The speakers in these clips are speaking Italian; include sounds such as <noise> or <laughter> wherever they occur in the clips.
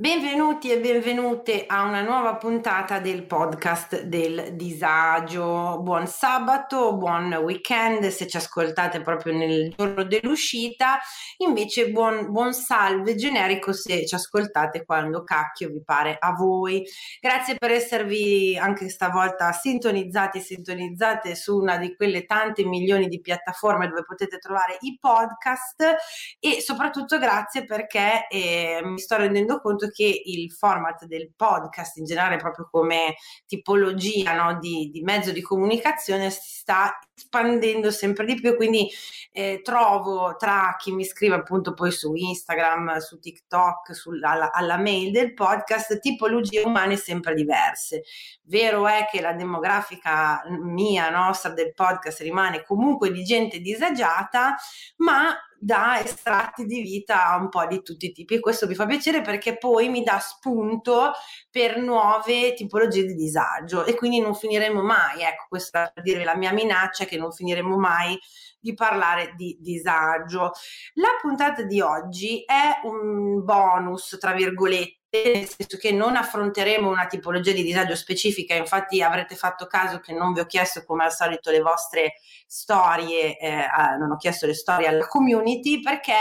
Benvenuti e benvenute a una nuova puntata del podcast del disagio. Buon sabato, buon weekend se ci ascoltate proprio nel giorno dell'uscita, invece buon, buon salve generico se ci ascoltate quando cacchio vi pare a voi. Grazie per esservi anche stavolta sintonizzati e sintonizzate su una di quelle tante milioni di piattaforme dove potete trovare i podcast e soprattutto grazie perché eh, mi sto rendendo conto che il format del podcast in generale, proprio come tipologia no, di, di, mezzo di comunicazione, si sta espandendo sempre di più. Quindi eh, trovo tra chi mi scrive appunto poi su Instagram, su TikTok, sulla, alla, mail del podcast, tipologie umane sempre diverse. Vero è che la demografica mia, nostra, del podcast rimane comunque di gente disagiata, ma da estratti di vita un po' di tutti i tipi e questo mi fa piacere perché poi mi dà spunto per nuove tipologie di disagio e quindi non finiremo mai, ecco questa per dire la mia minaccia che non finiremo mai di parlare di disagio. La puntata di oggi è un bonus, tra virgolette, nel senso che non affronteremo una tipologia di disagio specifica, infatti avrete fatto caso che non vi ho chiesto come al solito le vostre storie, eh, non ho chiesto le storie alla community perché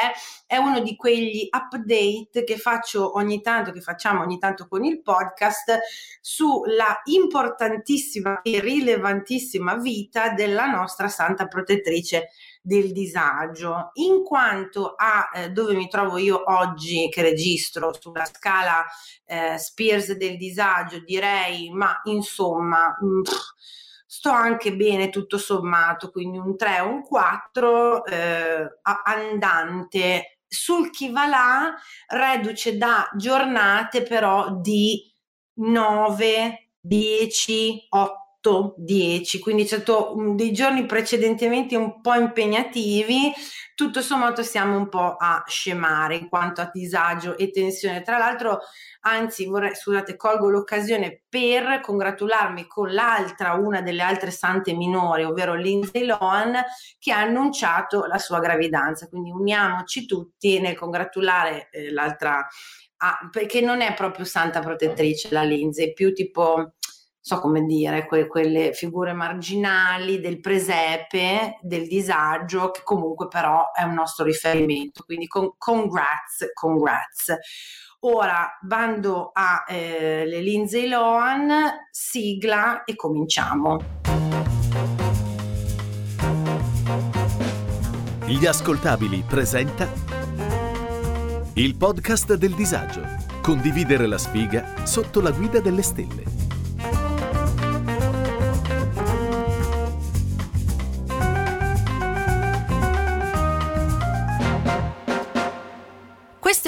è uno di quegli update che faccio ogni tanto, che facciamo ogni tanto con il podcast sulla importantissima e rilevantissima vita della nostra santa protettrice del disagio, in quanto a eh, dove mi trovo io oggi che registro sulla scala eh, Spears del disagio, direi, ma insomma, mh, mm, sto anche bene tutto sommato, quindi un 3, un 4 eh, andante. Sul chi va là, reduce da giornate però di 9, 10, 8 8, 10, quindi stato dei giorni precedentemente un po' impegnativi, tutto sommato siamo un po' a scemare in quanto a disagio e tensione. Tra l'altro, anzi, vorrei, scusate, colgo l'occasione per congratularmi con l'altra, una delle altre sante minori, ovvero Lindsay Lohan, che ha annunciato la sua gravidanza. Quindi uniamoci tutti nel congratulare eh, l'altra, ah, perché non è proprio santa protettrice la Lindsay, più tipo so come dire, que- quelle figure marginali del presepe, del disagio, che comunque però è un nostro riferimento. Quindi con- congrats, congrats. Ora bando a eh, le Lindsay Lohan, sigla e cominciamo. Gli ascoltabili presenta il podcast del disagio. Condividere la sfiga sotto la guida delle stelle.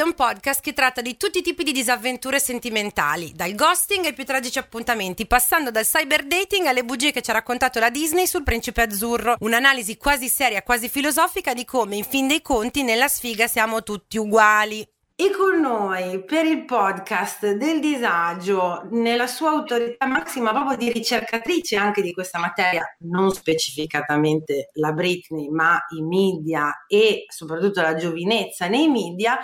È un podcast che tratta di tutti i tipi di disavventure sentimentali, dal ghosting ai più tragici appuntamenti, passando dal cyber dating alle bugie che ci ha raccontato la Disney sul principe azzurro. Un'analisi quasi seria, quasi filosofica di come, in fin dei conti, nella sfiga siamo tutti uguali. E con noi per il podcast del disagio, nella sua autorità massima proprio di ricercatrice anche di questa materia, non specificatamente la Britney, ma i media e soprattutto la giovinezza nei media,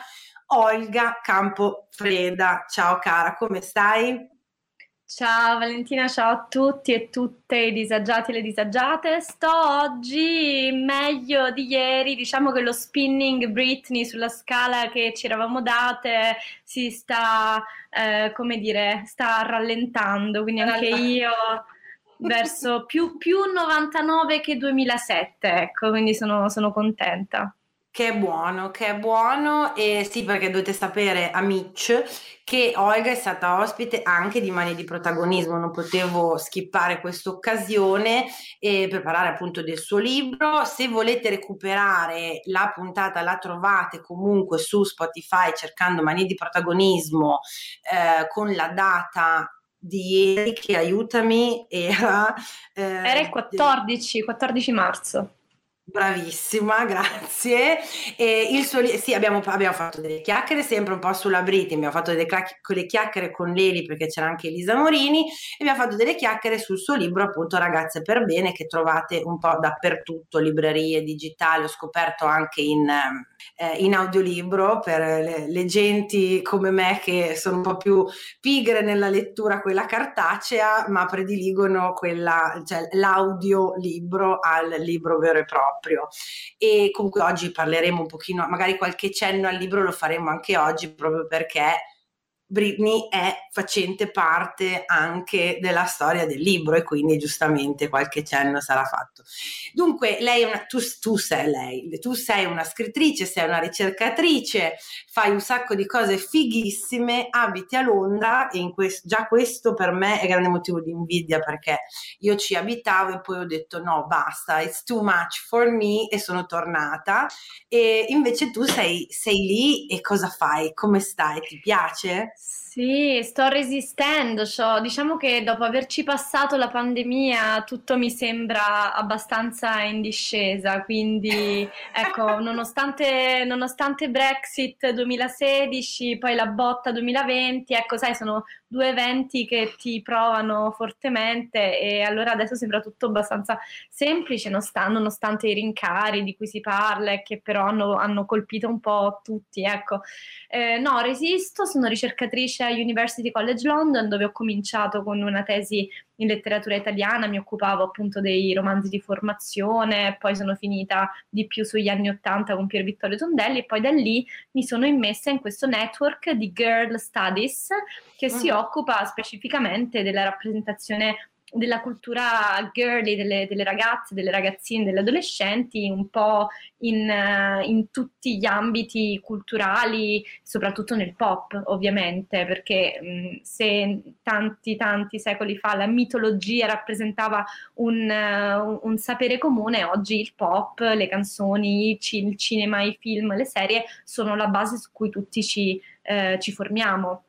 Olga Campofreda. Ciao cara, come stai? Ciao Valentina, ciao a tutti e tutte i disagiati e le disagiate. Sto oggi meglio di ieri, diciamo che lo spinning Britney sulla scala che ci eravamo date si sta, eh, come dire, sta rallentando, quindi anche io verso più, più 99 che 2007, ecco, quindi sono, sono contenta. Che è buono, che è buono e sì perché dovete sapere amici che Olga è stata ospite anche di Mani di Protagonismo, non potevo skippare questa occasione eh, per parlare appunto del suo libro. Se volete recuperare la puntata la trovate comunque su Spotify cercando Mani di Protagonismo eh, con la data di ieri che aiutami era... Eh, era il 14, 14 marzo. Bravissima, <laughs> grazie. E il suo, sì, abbiamo, abbiamo, fatto delle chiacchiere sempre un po' sulla Britney, abbiamo fatto delle, delle chiacchiere con Leli perché c'era anche Elisa Morini e abbiamo fatto delle chiacchiere sul suo libro appunto Ragazze per bene che trovate un po' dappertutto, librerie digitali, ho scoperto anche in eh, in audiolibro per le, le, genti come me che sono un po' più pigre nella lettura quella cartacea, ma prediligono quella, cioè, l'audiolibro al libro vero e proprio. E comunque oggi parleremo un pochino, magari qualche cenno al libro lo faremo anche oggi proprio perché Britney è facente parte anche della storia del libro e quindi giustamente qualche cenno sarà fatto. Dunque, lei una, tu, tu, sei lei, tu sei una scrittrice, sei una ricercatrice, fai un sacco di cose fighissime, abiti a Londra e quest, già questo per me è grande motivo di invidia perché io ci abitavo e poi ho detto no, basta, it's too much for me e sono tornata e invece tu sei, sei lì e cosa fai? Come stai? Ti piace? Yes. Sì, sto resistendo. Cioè, diciamo che dopo averci passato la pandemia tutto mi sembra abbastanza in discesa, quindi <laughs> ecco, nonostante, nonostante Brexit 2016, poi la botta 2020, ecco, sai, sono due eventi che ti provano fortemente e allora adesso sembra tutto abbastanza semplice, nonostante i rincari di cui si parla e che però hanno, hanno colpito un po' tutti. Ecco. Eh, no, resisto, sono ricercatrice University College London dove ho cominciato con una tesi in letteratura italiana, mi occupavo appunto dei romanzi di formazione, poi sono finita di più sugli anni Ottanta con Pier Vittorio Tondelli e poi da lì mi sono immessa in questo network di Girl Studies che si occupa specificamente della rappresentazione della cultura girly delle, delle, ragazze, delle ragazzine, delle adolescenti, un po' in, uh, in, tutti gli ambiti culturali, soprattutto nel pop, ovviamente, perché mh, se tanti, tanti secoli fa la mitologia rappresentava un, uh, un, sapere comune, oggi il pop, le canzoni, il cinema, i film, le serie sono la base su cui tutti ci, uh, ci formiamo.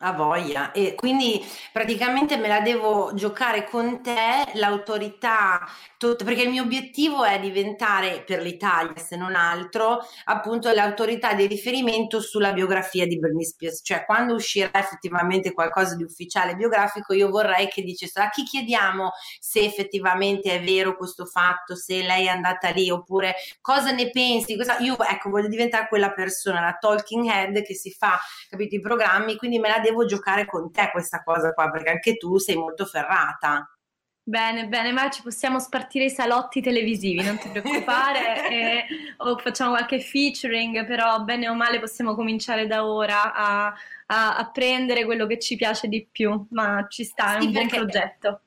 A voglia. E quindi praticamente me la devo giocare con te, l'autorità, tut- perché il mio obiettivo è diventare per l'Italia, se non altro, appunto l'autorità di riferimento sulla biografia di Britney Spears. Cioè, quando uscirà effettivamente qualcosa di ufficiale biografico, io vorrei che dicesse a chi chiediamo se effettivamente è vero questo fatto, se lei è andata lì, oppure cosa ne pensi? Cosa... Io, ecco, voglio diventare quella persona, la talking head che si fa, capito, i programmi, quindi me la devo giocare con te questa cosa qua, perché anche tu sei molto ferrata. Bene, bene, ma ci possiamo spartire i salotti televisivi, non ti preoccupare, <laughs> e, o facciamo qualche featuring, però bene o male possiamo cominciare da ora a, a, a prendere quello che ci piace di più, ma ci sta, è sì, un buon progetto.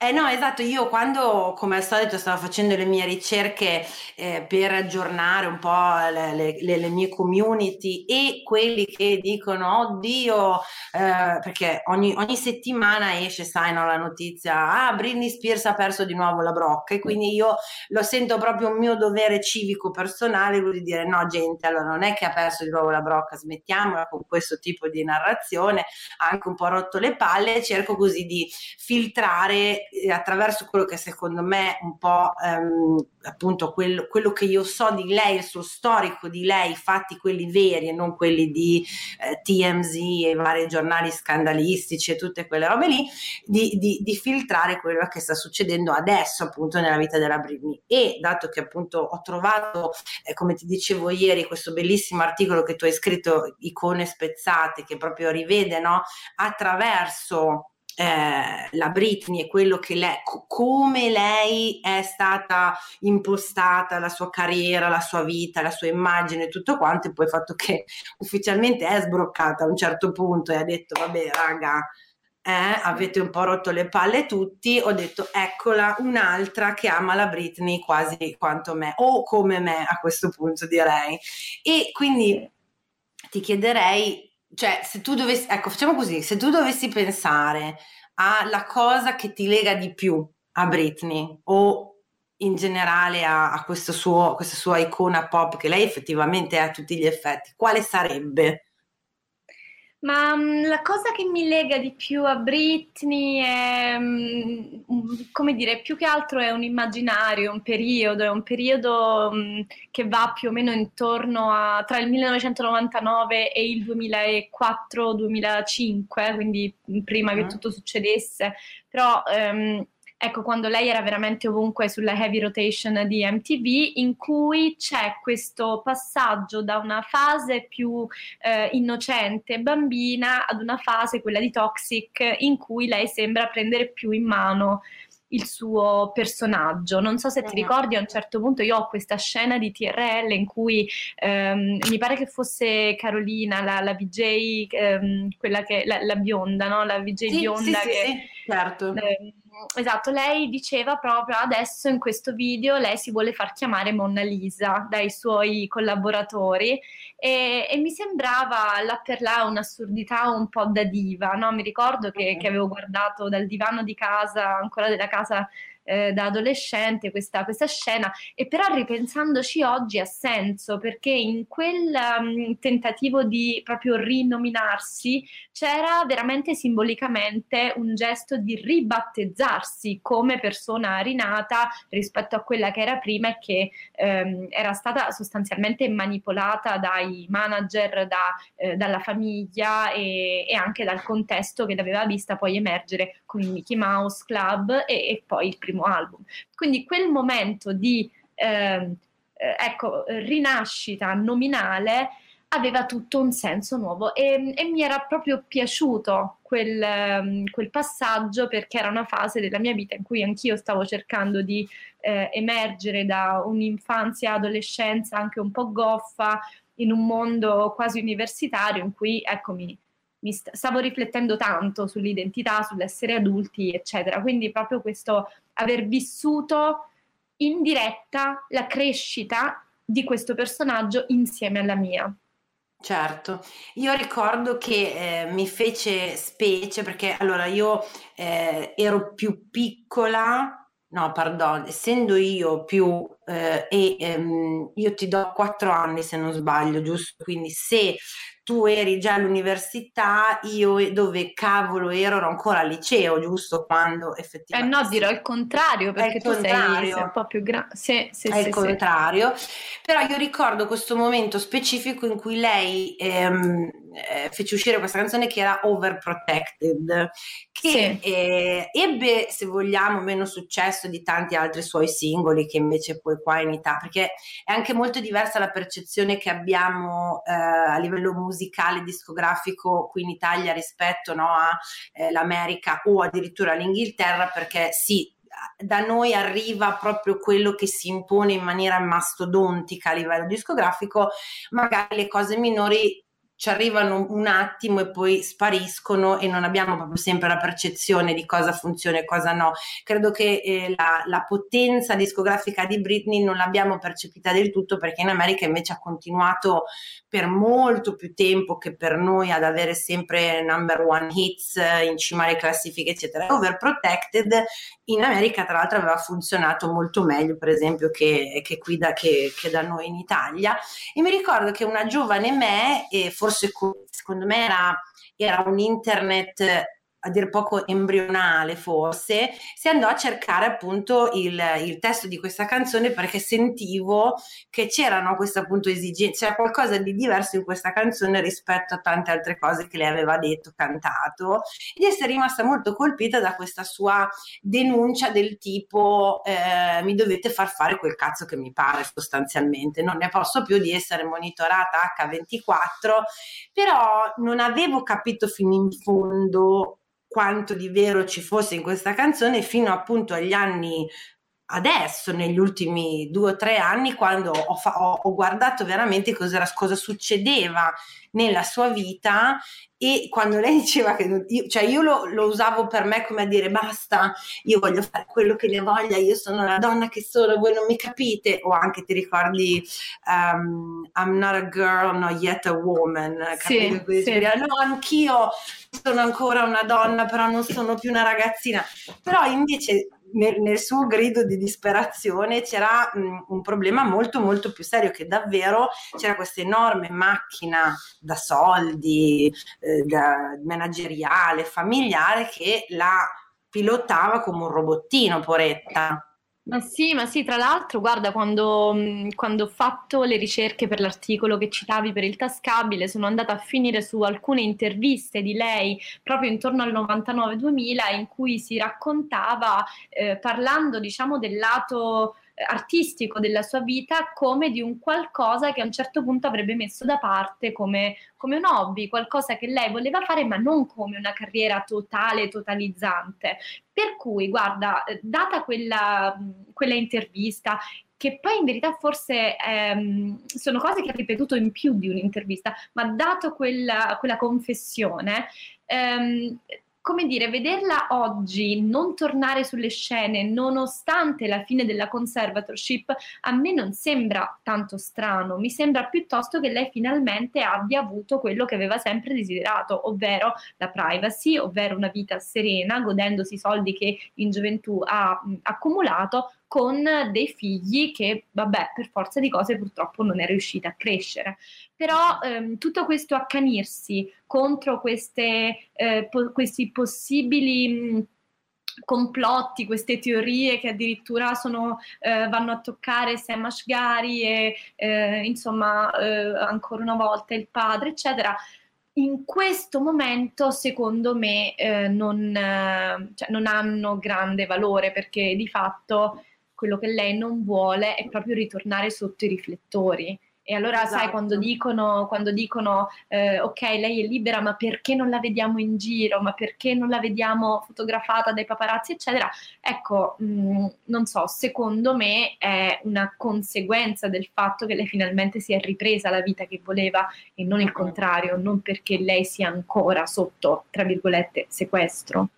Eh no, esatto, io quando, come al solito, stavo facendo le mie ricerche eh, per aggiornare un po' le, le, le, mie community e quelli che dicono, oddio, eh, perché ogni, ogni, settimana esce, sai, no, la notizia, ah, Britney Spears ha perso di nuovo la brocca e quindi io lo sento proprio un mio dovere civico personale di dire, no gente, allora non è che ha perso di nuovo la brocca, smettiamola con questo tipo di narrazione, ha anche un po' rotto le palle, cerco così di filtrare attraverso quello che secondo me un po' ehm, appunto quello, quello, che io so di lei, il suo storico di lei, fatti quelli veri e non quelli di eh, TMZ e vari giornali scandalistici e tutte quelle robe lì, di, di, di, filtrare quello che sta succedendo adesso appunto nella vita della Britney. E dato che appunto ho trovato, eh, come ti dicevo ieri, questo bellissimo articolo che tu hai scritto, Icone spezzate, che proprio rivede no, attraverso eh, la Britney e quello che lei, co- come lei è stata impostata, la sua carriera, la sua vita, la sua immagine, tutto quanto, e poi il fatto che ufficialmente è sbroccata a un certo punto e ha detto, vabbè, raga, eh, avete un po' rotto le palle tutti, ho detto eccola un'altra che ama la Britney quasi quanto me, o come me a questo punto direi. E quindi ti chiederei cioè, se tu dovessi, ecco, facciamo così, se tu dovessi pensare alla cosa che ti lega di più a Britney o in generale a, a suo, questa sua icona pop che lei effettivamente è a tutti gli effetti, quale sarebbe? Ma mm, la cosa che mi lega di più a Britney è, um, come dire, più che altro è un immaginario, un periodo, è un periodo um, che va più o meno intorno a tra il 1999 e il 2004-2005, quindi prima uh-huh. che tutto succedesse. Però um, ecco, quando lei era veramente ovunque sulla heavy rotation di MTV, in cui c'è questo passaggio da una fase più eh, innocente, bambina, ad una fase, quella di toxic, in cui lei sembra prendere più in mano il suo personaggio. Non so se ti ricordi, a un certo punto io ho questa scena di TRL in cui ehm, mi pare che fosse Carolina, la, la VJ, ehm, quella che la, la, bionda, no? La VJ sì, bionda sì, che sì, certo. Eh, esatto, lei diceva proprio adesso in questo video lei si vuole far chiamare Monna Lisa dai suoi collaboratori e, e mi sembrava là per là un'assurdità un po' da diva, no? Mi ricordo che, che avevo guardato dal divano di casa, ancora della casa eh, da adolescente questa, questa, scena e però ripensandoci oggi ha senso perché in quel um, tentativo di proprio rinominarsi c'era veramente simbolicamente un gesto di ribattezzarsi come persona rinata rispetto a quella che era prima e che ehm, era stata sostanzialmente manipolata dai manager, da, eh, dalla famiglia e, e, anche dal contesto che l'aveva vista poi emergere con il Mickey Mouse Club e, e poi il primo primo album. Quindi quel momento di ehm, eh, ecco, rinascita nominale aveva tutto un senso nuovo e, e mi era proprio piaciuto quel, um, quel, passaggio perché era una fase della mia vita in cui anch'io stavo cercando di eh, emergere da un'infanzia, adolescenza anche un po' goffa in un mondo quasi universitario in cui eccomi mi st- stavo riflettendo tanto sull'identità, sull'essere adulti, eccetera. Quindi proprio questo aver vissuto in diretta la crescita di questo personaggio insieme alla mia. Certo, io ricordo che eh, mi fece specie perché allora io eh, ero più piccola, no, pardon, essendo io più eh, e ehm, io ti do quattro anni se non sbaglio, giusto? Quindi se tu eri già all'università, io dove cavolo ero, ero ancora al liceo, giusto? Quando effettivamente... Eh no, dirò il contrario, perché il tu contrario. Sei, sei, un po' più grande. Sì, sì, È sì, il contrario. Però io ricordo questo momento specifico in cui lei ehm, eh, fece uscire questa canzone che era Overprotected, che eh, ebbe, se vogliamo, meno successo di tanti altri suoi singoli che invece poi qua in Italia, perché è anche molto diversa la percezione che abbiamo eh, a livello musicale musicale discografico qui in Italia rispetto no, all'America eh, o addirittura all'Inghilterra perché sì, da noi arriva proprio quello che si impone in maniera mastodontica a livello discografico, magari le cose minori ci arrivano un attimo e poi spariscono e non abbiamo proprio sempre la percezione di cosa funziona e cosa no. Credo che eh, la, la, potenza discografica di Britney non l'abbiamo percepita del tutto perché in America invece ha continuato per molto più tempo che per noi ad avere sempre number one hits in cima alle classifiche eccetera. Overprotected in America tra l'altro aveva funzionato molto meglio per esempio che, che qui da, che, che da noi in Italia e mi ricordo che una giovane me, e forse secondo me era, era un internet a dir poco embrionale forse, si andò a cercare appunto il, il, testo di questa canzone perché sentivo che c'erano questa appunto esigenze, c'era qualcosa di diverso in questa canzone rispetto a tante altre cose che lei aveva detto, cantato, ed essere rimasta molto colpita da questa sua denuncia del tipo eh, mi dovete far fare quel cazzo che mi pare sostanzialmente, non ne posso più di essere monitorata H24, però non avevo capito fino in fondo quanto di vero ci fosse in questa canzone fino appunto agli anni adesso, negli ultimi due o tre anni, quando ho, fa- ho, ho guardato veramente cosa, cosa, succedeva nella sua vita e quando lei <laughs> diceva che io, cioè io lo, lo, usavo per me come a dire basta, io voglio fare quello che ne voglia, io sono la donna che sono, voi non mi capite, o anche ti ricordi um, I'm not a girl, not yet a woman, sì, sì. no, anch'io sono ancora una donna, però non sono più una ragazzina, però invece nel, nel, suo grido di disperazione c'era mh, un problema molto molto più serio che davvero c'era questa enorme macchina da soldi, eh, da manageriale, familiare che la pilotava come un robottino, poretta. Ma sì, ma sì, tra l'altro, guarda, quando, quando, ho fatto le ricerche per l'articolo che citavi per il tascabile, sono andata a finire su alcune interviste di lei proprio intorno al 99-2000 in cui si raccontava, eh, parlando, diciamo, del lato artistico della sua vita come di un qualcosa che a un certo punto avrebbe messo da parte come, come un hobby, qualcosa che lei voleva fare ma non come una carriera totale, totalizzante. Per cui, guarda, data quella, quella intervista, che poi in verità forse ehm, sono cose che ha ripetuto in più di un'intervista, ma dato quella, quella confessione, ehm, come dire, vederla oggi non tornare sulle scene nonostante la fine della conservatorship a me non sembra tanto strano, mi sembra piuttosto che lei finalmente abbia avuto quello che aveva sempre desiderato, ovvero la privacy, ovvero una vita serena, godendosi i soldi che in gioventù ha mh, accumulato, con dei figli che, vabbè, per forza di cose purtroppo non è riuscita a crescere. Però ehm, tutto questo accanirsi contro queste, eh, po- questi possibili... Mh, complotti, queste teorie che addirittura sono, eh, vanno a toccare Sam Ashgari e eh, insomma eh, ancora una volta il padre, eccetera. In questo momento, secondo me, eh, non, cioè, non hanno grande valore perché di fatto quello che lei non vuole è proprio ritornare sotto i riflettori. E allora, esatto. sai, quando dicono, quando dicono eh, ok, lei è libera, ma perché non la vediamo in giro? Ma perché non la vediamo fotografata dai paparazzi, eccetera? Ecco, mh, mm, non so, secondo me è una conseguenza del fatto che lei finalmente si è ripresa la vita che voleva e non il contrario, non perché lei sia ancora sotto, tra virgolette, sequestro.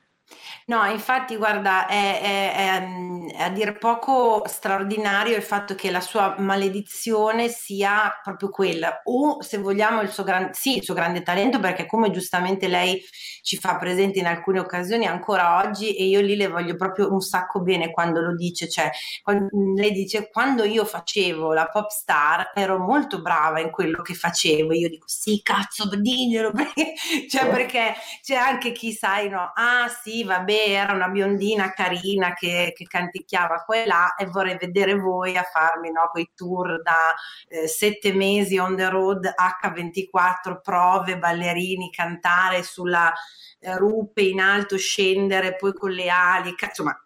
No, infatti, guarda, è, è, è, è, a dir poco straordinario il fatto che la sua maledizione sia proprio quella, o se vogliamo il suo, gran, sì, il suo grande talento, perché come giustamente lei ci fa presente in alcune occasioni ancora oggi, e io lì le voglio proprio un sacco bene quando lo dice, cioè quando, lei dice quando io facevo la pop star ero molto brava in quello che facevo, io dico sì, cazzo, diglielo, <laughs> perché, cioè, perché c'è anche chi sai, no, ah sì, vabbè, era una biondina carina che, che canticchiava qua e là e vorrei vedere voi a farmi no, quei tour da eh, sette mesi on the road H24, prove, ballerini, cantare sulla eh, rupe in alto, scendere poi con le ali, insomma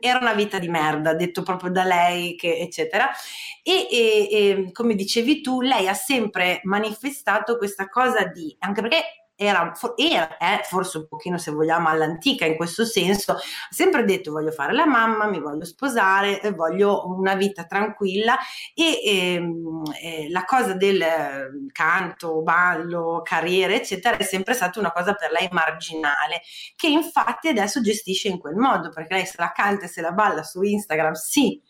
era una vita di merda, detto proprio da lei, che, eccetera. E, e, e, come dicevi tu, lei ha sempre manifestato questa cosa di, anche perché era, era è forse un pochino se vogliamo all'antica in questo senso, ha sempre detto voglio fare la mamma, mi voglio sposare, voglio una vita tranquilla e, ehm, e la cosa del canto, ballo, carriera eccetera è sempre stata una cosa per lei marginale che infatti adesso gestisce in quel modo perché lei se la canta e se la balla su Instagram sì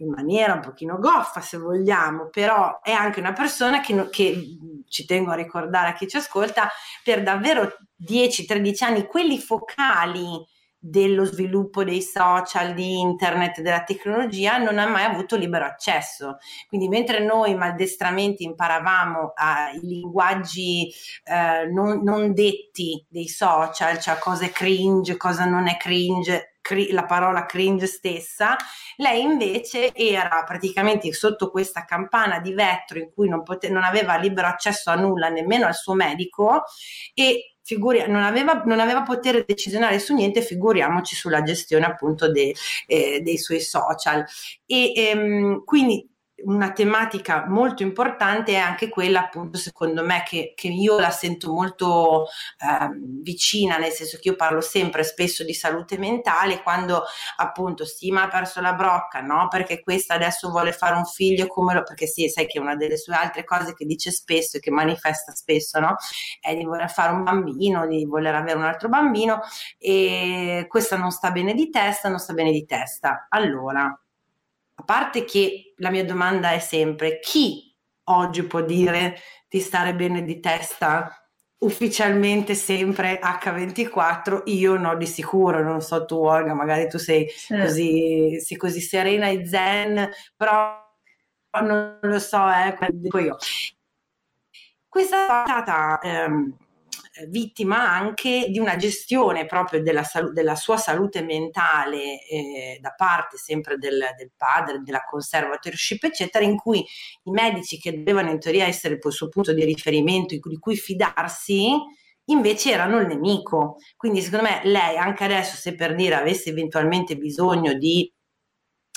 in maniera un pochino goffa se vogliamo, però è anche una persona che, che ci tengo a ricordare a chi ci ascolta, per davvero 10-13 anni, quelli focali dello sviluppo dei social, di internet, della tecnologia, non ha mai avuto libero accesso. Quindi mentre noi maldestramente imparavamo uh, i linguaggi uh, non, non, detti dei social, cioè cosa è cringe, cosa non è cringe, la parola cringe stessa, lei invece era praticamente sotto questa campana di vetro in cui non, pote- non aveva libero accesso a nulla, nemmeno al suo medico e figuri- non, aveva, non, aveva, potere decisionale su niente, figuriamoci sulla gestione appunto de- eh, dei suoi social. E ehm, quindi una tematica molto importante è anche quella, appunto, secondo me, che, che io la sento molto eh, vicina, nel senso che io parlo sempre spesso di salute mentale, quando appunto Stima ha perso la brocca, no? Perché questa adesso vuole fare un figlio come lo, perché sì, sai che una delle sue altre cose che dice spesso e che manifesta spesso, no? È di voler fare un bambino, di voler avere un altro bambino e questa non sta bene di testa, non sta bene di testa. Allora, a parte che la mia domanda è sempre chi oggi può dire di stare bene di testa ufficialmente sempre H24, io no di sicuro, non so tu Olga, magari tu sei, sì. così, sei così serena e zen, però non lo so, eh, dico io. Questa è stata ehm, eh, vittima anche di una gestione proprio della, sal- della sua salute mentale eh, da parte sempre del, del, padre, della conservatorship, eccetera, in cui i medici che dovevano in teoria essere il suo punto di riferimento, di cui fidarsi, invece erano il nemico. Quindi secondo me lei anche adesso, se per dire avesse eventualmente bisogno di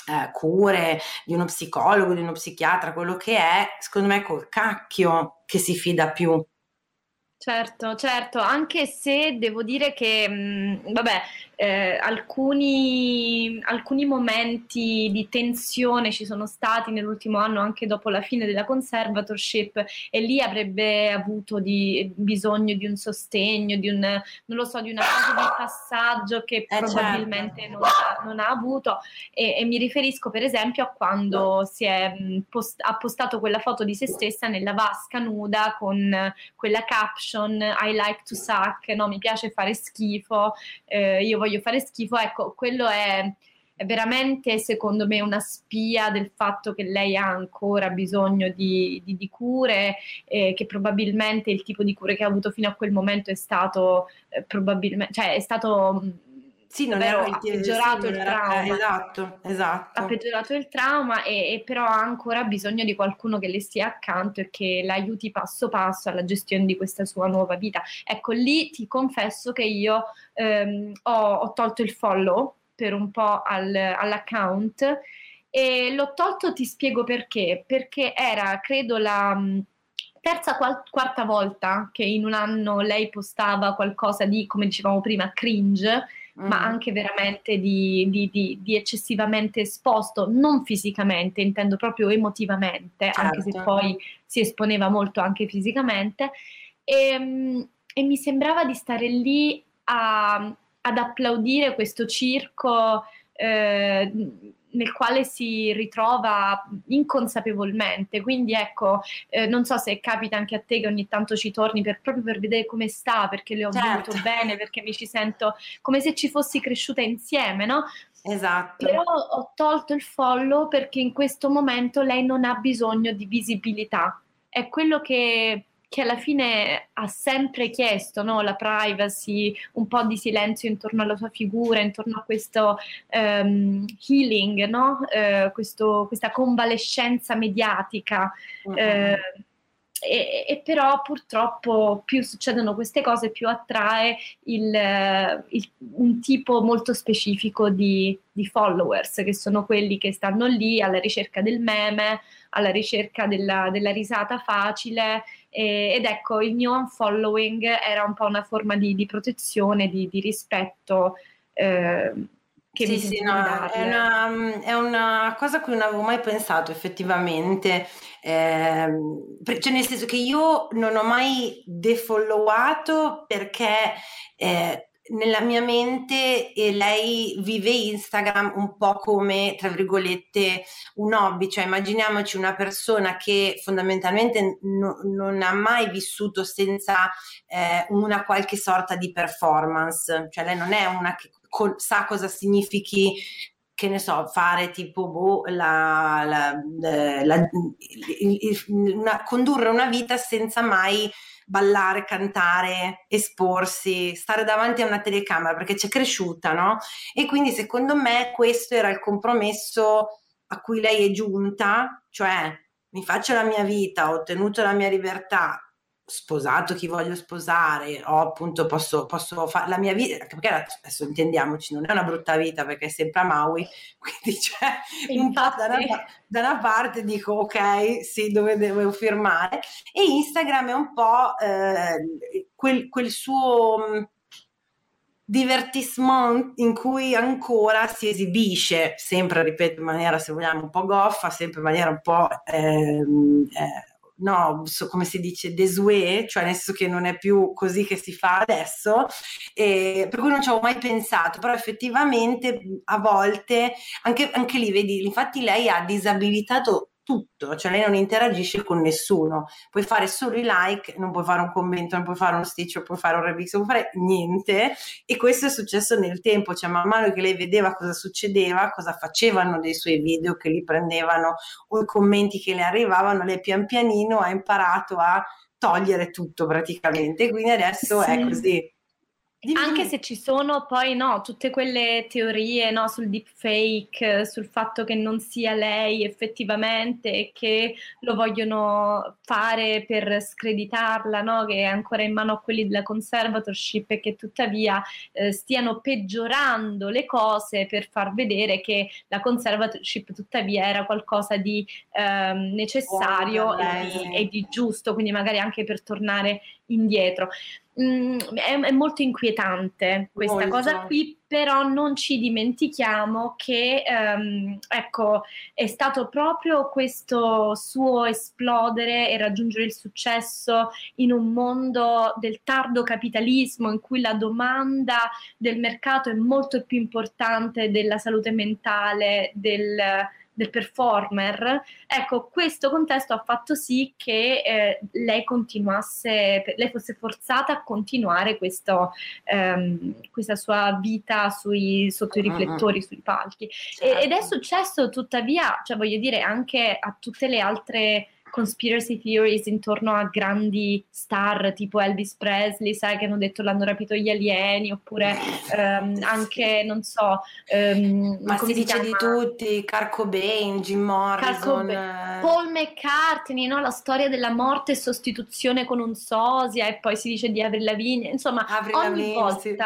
eh, cure, di uno psicologo, di uno psichiatra, quello che è, secondo me col cacchio che si fida più. Certo, certo, anche se devo dire che, mh, vabbè, eh, alcuni, alcuni, momenti di tensione ci sono stati nell'ultimo anno anche dopo la fine della conservatorship e lì avrebbe avuto di, bisogno di un sostegno, di un, non lo so, di una fase di passaggio che eh, probabilmente certo. non, ha, non, ha, avuto e, e, mi riferisco per esempio a quando si è post, ha postato quella foto di se stessa nella vasca nuda con quella caption I like to suck, no, mi piace fare schifo, eh, io voglio fare schifo, ecco, quello è, è, veramente secondo me una spia del fatto che lei ha ancora bisogno di, di, di cure, eh, che probabilmente il tipo di cure che ha avuto fino a quel momento è stato eh, probabilmente, cioè è stato sì, non Vero, ha peggiorato il trauma. esatto, esatto. Ha peggiorato il trauma e, e, però ha ancora bisogno di qualcuno che le stia accanto e che l'aiuti passo passo alla gestione di questa sua nuova vita. Ecco, lì ti confesso che io ehm, ho, ho, tolto il follow per un po' al, all'account e l'ho tolto, ti spiego perché. Perché era, credo, la terza, quarta volta che in un anno lei postava qualcosa di, come dicevamo prima, cringe mm. ma anche veramente di, di, di, di, eccessivamente esposto, non fisicamente, intendo proprio emotivamente, certo. anche se certo. poi si esponeva molto anche fisicamente. E, ehm, e mi sembrava di stare lì a, ad applaudire questo circo. Eh, nel quale si ritrova inconsapevolmente. Quindi ecco, eh, non so se capita anche a te che ogni tanto ci torni per, proprio per vedere come sta, perché le ho certo. voluto bene, perché mi ci sento come se ci fossi cresciuta insieme, no? Esatto. Però ho tolto il follow perché in questo momento lei non ha bisogno di visibilità. È quello che che alla fine ha sempre chiesto no? la privacy, un po' di silenzio intorno alla sua figura, intorno a questo um, healing, no? uh, questo, questa convalescenza mediatica. Mm-hmm. Uh, e, e, però purtroppo più succedono queste cose, più attrae il, il, un tipo molto specifico di, di, followers, che sono quelli che stanno lì alla ricerca del meme, alla ricerca della, della risata facile. E, ed ecco, il mio unfollowing era un po' una forma di, di protezione, di, di rispetto. Eh, che sì, sì, no, è una, è una, cosa a cui non avevo mai pensato effettivamente, eh, cioè nel senso che io non ho mai defollowato perché eh, nella mia mente eh, lei vive Instagram un po' come, tra virgolette, un hobby, cioè immaginiamoci una persona che fondamentalmente no, non ha mai vissuto senza eh, una qualche sorta di performance, cioè lei non è una che co- sa cosa significhi che ne so, fare tipo boh, la, la, la, una, condurre una vita senza mai ballare, cantare, esporsi, stare davanti a una telecamera perché c'è cresciuta, no? E quindi secondo me questo era il compromesso a cui lei è giunta, cioè mi faccio la mia vita, ho ottenuto la mia libertà, sposato chi voglio sposare, o appunto posso, posso fare la mia vita, perché adesso intendiamoci, non è una brutta vita perché è sempre a Maui, <laughs> quindi c'è un po' da una, da una, parte dico ok, sì, dove devo firmare, e Instagram è un po' eh, quel, quel suo mm, divertissement in cui ancora si esibisce, sempre, ripeto, in maniera, se vogliamo, un po' goffa, sempre in maniera un po' ehm, eh, no, so, come si dice, désuet, cioè nel senso che non è più così che si fa adesso, e per cui non ci avevo mai pensato, però effettivamente a volte, anche, anche lì vedi, infatti lei ha disabilitato tutto, cioè lei non interagisce con nessuno, puoi fare solo i like, non puoi fare un commento, non puoi fare uno stitch, non puoi fare un remix, non puoi fare niente e questo è successo nel tempo, cioè man mano che lei vedeva cosa succedeva, cosa facevano dei suoi video che li prendevano o i commenti che le arrivavano, lei pian pianino ha imparato a togliere tutto praticamente, quindi adesso sì. è così. Dimmi, Anche se ci sono poi no, tutte quelle teorie no, sul deepfake, sul fatto che non sia lei effettivamente e che lo vogliono fare per screditarla, no, che è ancora in mano a quelli della conservatorship e che tuttavia eh, stiano peggiorando le cose per far vedere che la conservatorship tuttavia era qualcosa di eh, necessario e di, e di giusto, quindi magari anche per tornare indietro. Mm, è, è, molto inquietante questa molto. cosa qui, però non ci dimentichiamo che um, ecco, è stato proprio questo suo esplodere e raggiungere il successo in un mondo del tardo capitalismo in cui la domanda del mercato è molto più importante della salute mentale, del del performer, ecco, questo contesto ha fatto sì che eh, lei continuasse, lei fosse forzata a continuare questo, ehm, questa sua vita sui, sotto i riflettori, sui palchi. Certo. E, ed è certo. successo tuttavia, cioè voglio dire, anche a tutte le altre conspiracy theories intorno a grandi star tipo Elvis Presley, sai che hanno detto l'hanno rapito gli alieni, oppure um, anche, non so... Um, Ma si, dice di tutti, Carco Bain, Jim Morrison... Bain, Paul McCartney, no? la storia della morte e sostituzione con un sosia e poi si dice di Avril Lavigne, insomma Avril ogni Lavigne, volta... Sì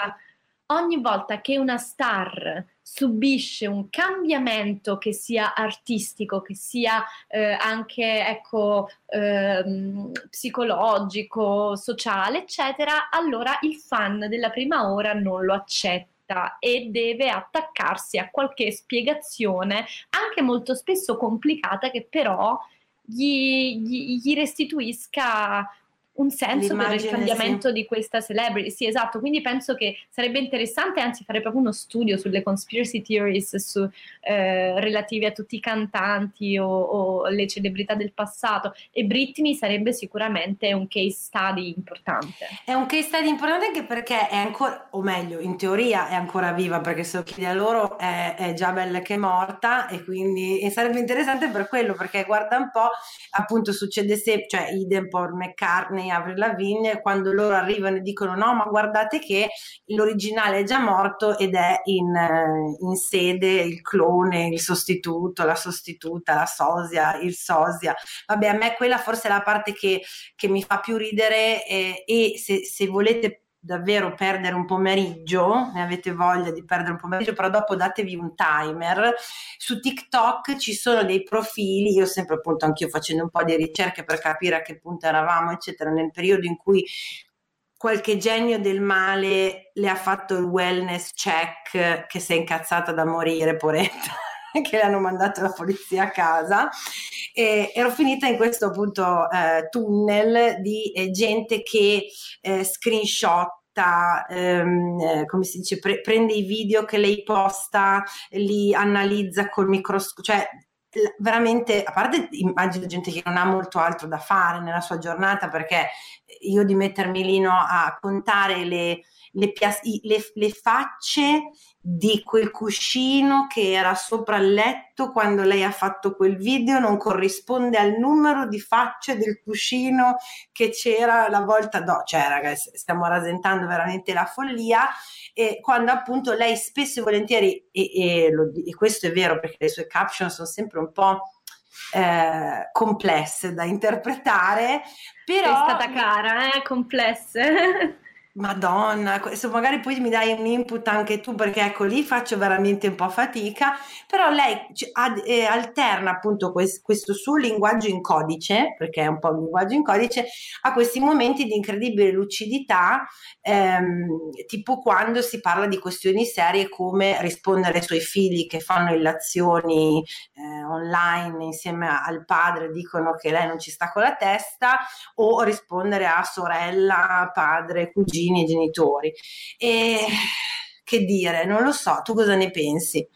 ogni volta che una star subisce un cambiamento che sia artistico, che sia eh, anche ecco, ehm, psicologico, sociale, eccetera, allora il fan della prima ora non lo accetta e deve attaccarsi a qualche spiegazione, anche molto spesso complicata, che però gli, gli, gli restituisca un senso per il cambiamento sì. di questa celebrity. Sì, esatto, quindi penso che sarebbe interessante anzi fare proprio uno studio sulle conspiracy theories su, eh, relative a tutti i cantanti o, o, le celebrità del passato e Britney sarebbe sicuramente un case study importante. È un case study importante anche perché è ancora, o meglio, in teoria è ancora viva perché se lo chiedi a loro è, è già bella che è morta e quindi e sarebbe interessante per quello perché guarda un po', appunto succede sempre, cioè idem Paul McCartney Avril Lavigne quando loro arrivano e dicono no ma guardate che l'originale è già morto ed è in, eh, in sede il clone, il sostituto, la sostituta, la sosia, il sosia. Vabbè a me quella forse è la parte che, che mi fa più ridere eh, e se, se volete davvero perdere un pomeriggio, ne avete voglia di perdere un pomeriggio, però dopo datevi un timer. Su TikTok ci sono dei profili, io sempre appunto anch'io facendo un po' di ricerche per capire a che punto eravamo, eccetera, nel periodo in cui qualche genio del male le ha fatto il wellness check che si è incazzata da morire, poretta <laughs> che le hanno mandato la polizia a casa e ero finita in questo appunto eh, tunnel di eh, gente che eh, screenshot ehm, eh, come si dice, pre- prende i video che lei posta, li analizza col microscopio, cioè veramente, a parte immagino gente che non ha molto altro da fare nella sua giornata, perché io di mettermi lì no, a contare le, le, le, le facce di quel cuscino che era sopra il letto quando lei ha fatto quel video non corrisponde al numero di facce del cuscino che c'era la volta dopo. Cioè, ragazzi, stiamo rasentando veramente la follia. E quando appunto lei spesso e volentieri, e, e, lo, e questo è vero perché le sue caption sono sempre un po'. Eh, complesse da interpretare, però è stata cara, eh, complesse. <laughs> Madonna, adesso magari poi mi dai un input anche tu perché ecco lì faccio veramente un po' fatica, però lei ad, eh, alterna appunto quest, questo suo linguaggio in codice, perché è un po' un linguaggio in codice, a questi momenti di incredibile lucidità, ehm, tipo quando si parla di questioni serie come rispondere ai suoi figli che fanno illazioni eh, online insieme al padre, dicono che lei non ci sta con la testa, o rispondere a sorella, padre, cugino bambini e genitori. E che dire, non lo so, tu cosa ne pensi?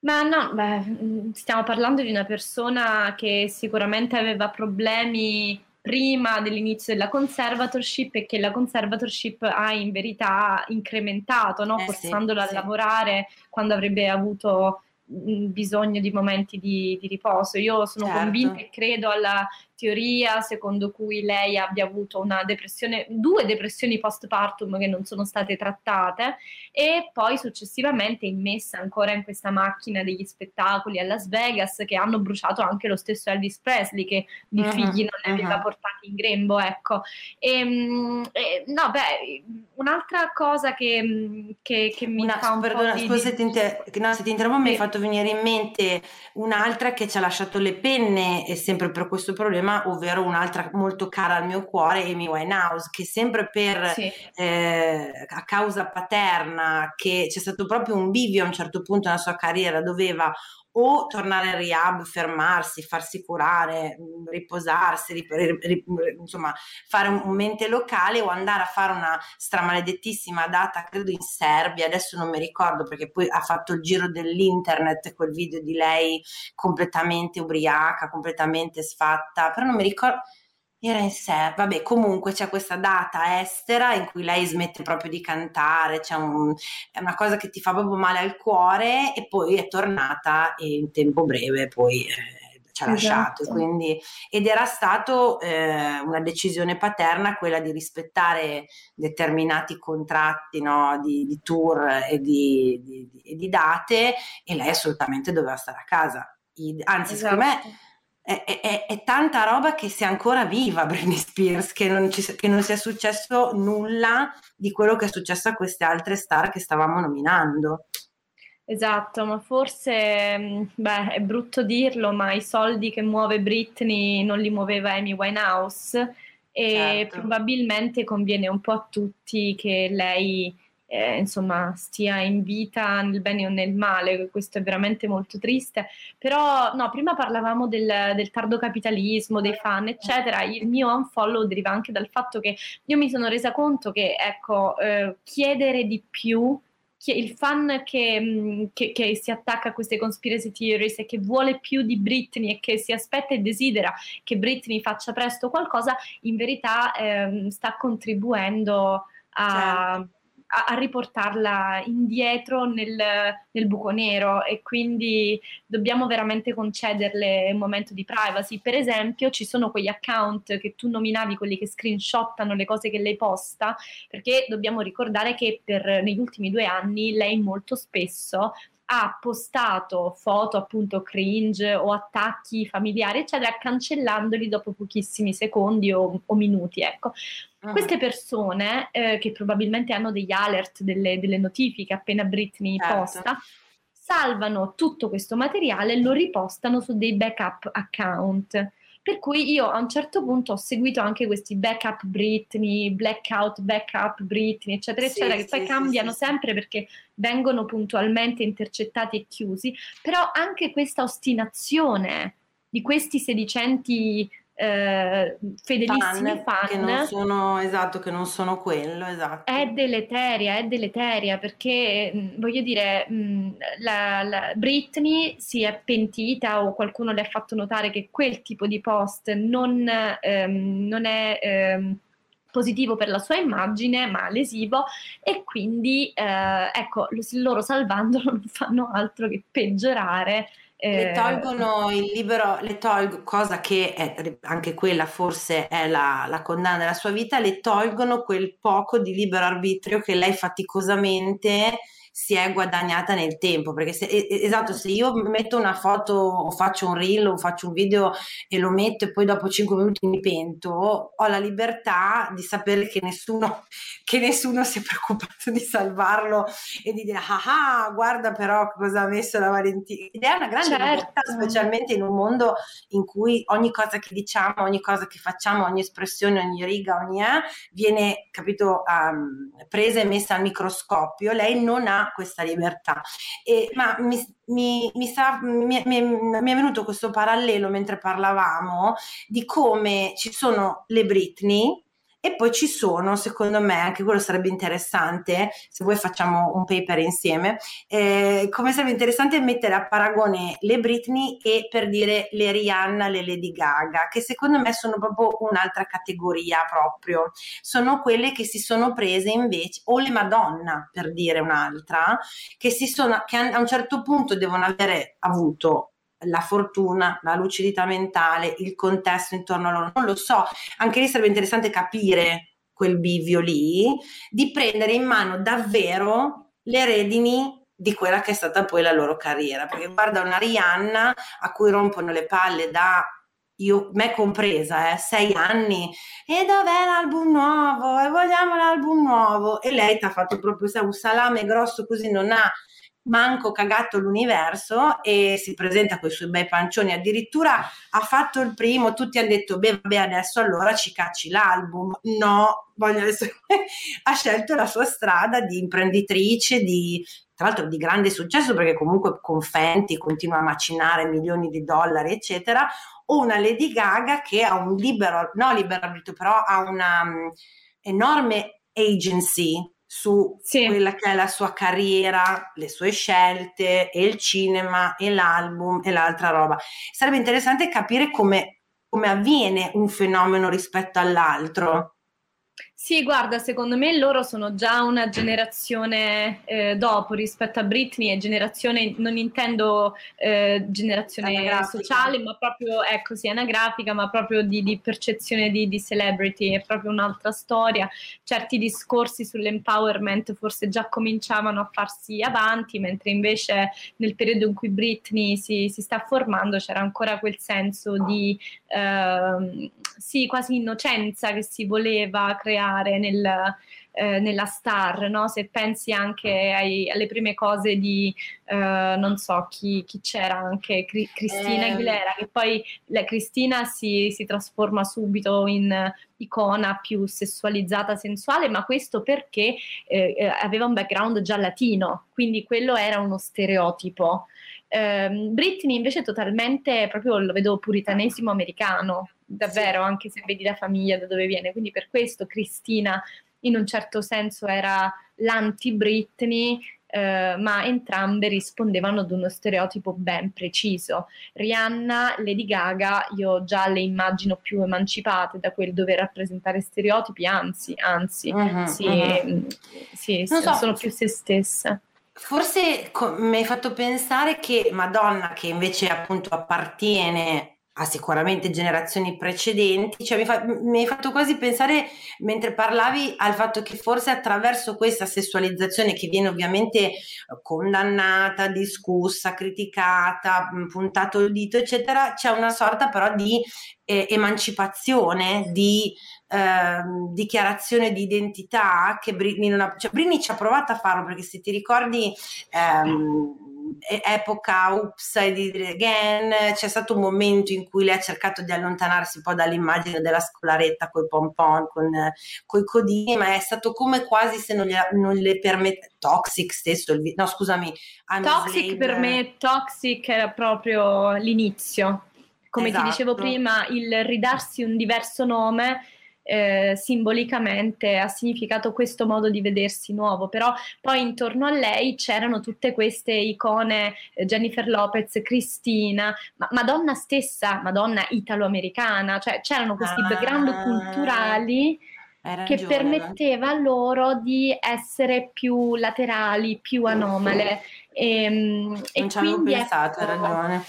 Ma no, beh, stiamo parlando di una persona che sicuramente aveva problemi prima dell'inizio della conservatorship e che la conservatorship ha in verità incrementato, no? eh forsandola sì, a sì. lavorare quando avrebbe avuto bisogno di momenti di, di riposo. Io sono certo. convinta e credo alla teoria secondo cui lei abbia avuto una depressione, due depressioni postpartum che non sono state trattate e poi successivamente immessa ancora in questa macchina degli spettacoli a Las Vegas che hanno bruciato anche lo stesso Elvis Presley che di uh-huh, figli non ne aveva uh-huh. portati in grembo, ecco. E, ehm, e, no, beh, un'altra cosa che, che, che mi una, fa un perdona, po' scusa di... se ti, inter... no, se ti interrompo, mi hai fatto venire in mente un'altra che ci ha lasciato le penne e sempre per questo problema, ovvero un'altra molto cara al mio cuore, Amy Winehouse, che sempre per sì. eh, a causa paterna, che c'è stato proprio un bivio a un certo punto nella sua carriera, doveva o tornare in rehab, fermarsi, farsi curare, mm, riposarsi, rip, rip, insomma fare un mente locale o andare a fare una stramaledettissima data, credo in Serbia, adesso non mi ricordo perché poi ha fatto il giro dell'internet quel video di lei completamente ubriaca, completamente sfatta, però non mi ricordo era in sé, vabbè, comunque c'è questa data estera in cui lei smette proprio di cantare, c'è un, è una cosa che ti fa proprio male al cuore e poi è tornata e in tempo breve poi eh, ci ha esatto. lasciato. Quindi, ed era stato eh, una decisione paterna quella di rispettare determinati contratti no, di, di, tour e di, di, di, date e lei assolutamente doveva stare a casa. Anzi, esatto. secondo me è, è, è, tanta roba che sia ancora viva Britney Spears, che non, ci, che non sia successo nulla di quello che è successo a queste altre star che stavamo nominando. Esatto, ma forse, mm, beh, è brutto dirlo, ma i soldi che muove Britney non li muoveva Amy Winehouse e certo. probabilmente conviene un po' a tutti che lei eh, insomma stia in vita nel bene o nel male, questo è veramente molto triste, però no, prima parlavamo del, del tardo capitalismo, dei fan eccetera, il mio unfollow deriva anche dal fatto che io mi sono resa conto che ecco, eh, chiedere di più il fan che, mm, che, che, si attacca a queste conspiracy theories e che vuole più di Britney e che si aspetta e desidera che Britney faccia presto qualcosa, in verità eh, sta contribuendo a, certo a, a riportarla indietro nel, nel, buco nero e quindi dobbiamo veramente concederle un momento di privacy. Per esempio ci sono quegli account che tu nominavi, quelli che screenshottano le cose che lei posta, perché dobbiamo ricordare che per, negli ultimi due anni lei molto spesso ha postato foto appunto cringe o attacchi familiari, eccetera, cancellandoli dopo pochissimi secondi o, o minuti. Ecco. Uh-huh. Queste persone, eh, che probabilmente hanno degli alert, delle, delle notifiche appena Britney certo. posta, salvano tutto questo materiale e lo ripostano su dei backup account. Per cui io a un certo punto ho seguito anche questi backup Britney, blackout, backup Britney, eccetera, sì, eccetera, che sì, poi sì, cambiano sempre perché vengono puntualmente intercettati e chiusi, però anche questa ostinazione di questi sedicenti eh, fedelissimi fan, fan, che non sono esatto che non sono quello esatto. è deleteria è deleteria perché mm, voglio dire mm, la, la Britney si è pentita o qualcuno le ha fatto notare che quel tipo di post non, ehm, non è ehm, positivo per la sua immagine ma lesivo e quindi eh, ecco loro salvandolo <laughs> non fanno altro che peggiorare le eh, tolgono il libero, le tolgo, cosa che è, anche quella forse è la, la, condanna della sua vita, le tolgono quel poco di libero arbitrio che lei faticosamente si è guadagnata nel tempo, perché se, esatto, se io metto una foto o faccio un reel o faccio un video e lo metto e poi dopo 5 minuti mi pento, ho la libertà di sapere che nessuno, che nessuno si è preoccupato di salvarlo e di dire ah, ah guarda però cosa ha messo la Valentina. Ed è una grande certo. libertà, specialmente in un mondo in cui ogni cosa che diciamo, ogni cosa che facciamo, ogni espressione, ogni riga, ogni eh, viene, capito, um, presa e messa al microscopio. Lei non ha questa libertà. E, ma mi, mi, mi, sta, mi, mi, è venuto questo parallelo mentre parlavamo di come ci sono le Britney e poi ci sono, secondo me, anche quello sarebbe interessante, se voi facciamo un paper insieme, eh, come sarebbe interessante mettere a paragone le Britney e per dire le Rihanna, le Lady Gaga, che secondo me sono proprio un'altra categoria proprio. Sono quelle che si sono prese invece, o le Madonna, per dire un'altra, che, si sono, che a un certo punto devono avere avuto la fortuna, la lucidità mentale, il contesto intorno a loro, non lo so, anche lì sarebbe interessante capire quel bivio lì, di prendere in mano davvero le redini di quella che è stata poi la loro carriera, perché guarda una Rihanna a cui rompono le palle da io, me compresa, eh, sei anni, e dov'è l'album nuovo? E vogliamo l'album nuovo? E lei ti ha fatto proprio un salame grosso così, non ha manco cagato l'universo e si presenta con i suoi bei pancioni. Addirittura ha fatto il primo, tutti hanno detto: Beh, vabbè, adesso allora ci cacci l'album. No, voglio essere... <laughs> ha scelto la sua strada di imprenditrice, di tra l'altro di grande successo perché comunque con Fenty continua a macinare milioni di dollari, eccetera, o una Lady Gaga che ha un libero, no libero arbitrio, però ha una um, enorme agency su sì. quella che è la sua carriera, le sue scelte, e il cinema, e l'album, e l'altra roba. Sarebbe interessante capire come, come avviene un fenomeno rispetto all'altro. Sì, guarda, secondo me loro sono già una generazione eh, dopo rispetto a Britney e generazione, non intendo eh, generazione sociale, ma proprio, ecco sì, anagrafica, ma proprio di, di percezione di, di, celebrity, è proprio un'altra storia. Certi discorsi sull'empowerment forse già cominciavano a farsi avanti, mentre invece nel periodo in cui Britney si, si sta formando c'era ancora quel senso di, eh, sì, quasi innocenza che si voleva creare creare nel, eh, nella star, no? se pensi anche ai, alle prime cose di, eh, non so chi, chi, c'era, anche Cri- Cristina eh. Aguilera, che poi la Cristina si, si trasforma subito in icona più sessualizzata, sensuale, ma questo perché eh, eh, aveva un background già latino, quindi quello era uno stereotipo. Um, Britney invece è totalmente, proprio lo vedo puritanesimo americano, davvero, sì. anche se vedi la famiglia da dove viene, quindi per questo Cristina in un certo senso era l'anti-Britney, eh, ma entrambe rispondevano ad uno stereotipo ben preciso. Rihanna, Lady Gaga, io già le immagino più emancipate da quel dover rappresentare stereotipi, anzi, anzi, uh-huh, sì, uh-huh. sì so. sono più se stesse. Forse co- mi hai fatto pensare che Madonna, che invece appunto appartiene a sicuramente generazioni precedenti, cioè mi, fa- mi, hai fatto quasi pensare mentre parlavi al fatto che forse attraverso questa sessualizzazione che viene ovviamente condannata, discussa, criticata, puntato il dito, eccetera, c'è una sorta però di eh, emancipazione, di eh, dichiarazione di identità che Britney non ha, cioè Britney ci ha provato a farlo perché se ti ricordi ehm, epoca Oops, I Did It Again, c'è stato un momento in cui lei ha cercato di allontanarsi un po' dall'immagine della scolaretta con i pompon, con i codini, ma è stato come quasi se non, gli, non le permette, Toxic stesso, il, no scusami, I'm Toxic per me, Toxic era proprio l'inizio, come esatto. ti dicevo prima, il ridarsi un diverso nome eh, simbolicamente ha significato questo modo di vedersi nuovo, però poi intorno a lei c'erano tutte queste icone, eh, Jennifer Lopez, Cristina, ma Madonna stessa, Madonna italo-americana, cioè c'erano questi ah, background culturali che permetteva loro di essere più laterali, più anomale. E, ehm, non e ci avevo pensato, ecco, ragione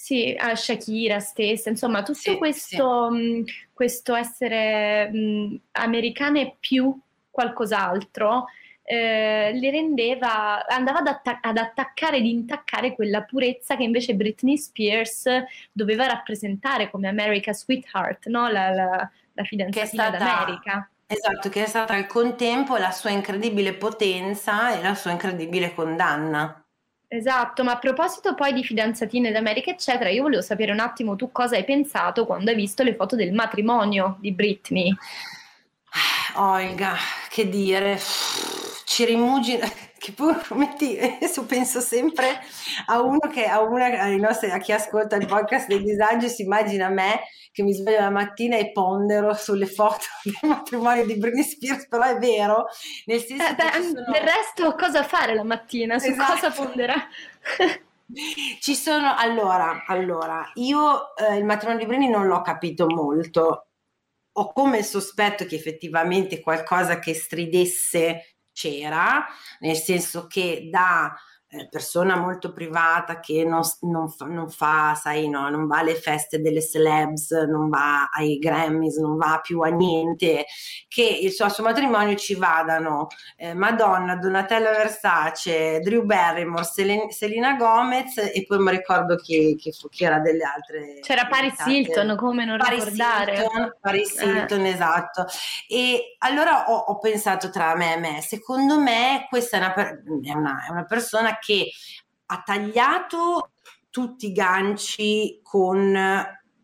sì, a Shakira stessa, insomma, tutto sì, questo, sì. Mh, questo, essere mh, americane più qualcos'altro eh, le rendeva, andava ad, attac- ad attaccare ed intaccare quella purezza che invece Britney Spears doveva rappresentare come America Sweetheart, no? la, la, la fidanzatina stata... d'America. Esatto, che è stata al contempo la sua incredibile potenza e la sua incredibile condanna. Esatto, ma a proposito poi di fidanzatine d'America, eccetera, io volevo sapere un attimo tu cosa hai pensato quando hai visto le foto del matrimonio di Britney. Olga, che dire, ci rimugina, che pure <laughs> metti, adesso penso sempre a uno che a una ai nostri, a chi ascolta il podcast dei disagi si immagina me che mi sveglio la mattina e pondero sulle foto <laughs> del matrimonio di Britney Spears, però è vero, nel senso eh, beh, sono... del resto cosa fare la mattina, su esatto. cosa ponderare? <laughs> Ci sono, allora, allora io eh, il matrimonio di Britney non l'ho capito molto, ho come il sospetto che effettivamente qualcosa che stridesse c'era, nel senso che da eh, persona molto privata che non, non, fa, non, fa, sai, no, non va alle feste delle celebs, non va ai Grammys, non va più a niente, che il suo, suo matrimonio ci vadano eh, Madonna, Donatella Versace, Drew Barrymore, Selena, Selena Gomez e poi mi ricordo chi, chi, chi era delle altre. C'era Paris Hilton, come non Paris ricordare. Hilton, Paris eh. Hilton, eh. esatto. E allora ho, ho, pensato tra me e me, secondo me questa è una, è una, è una persona che ha tagliato tutti i ganci con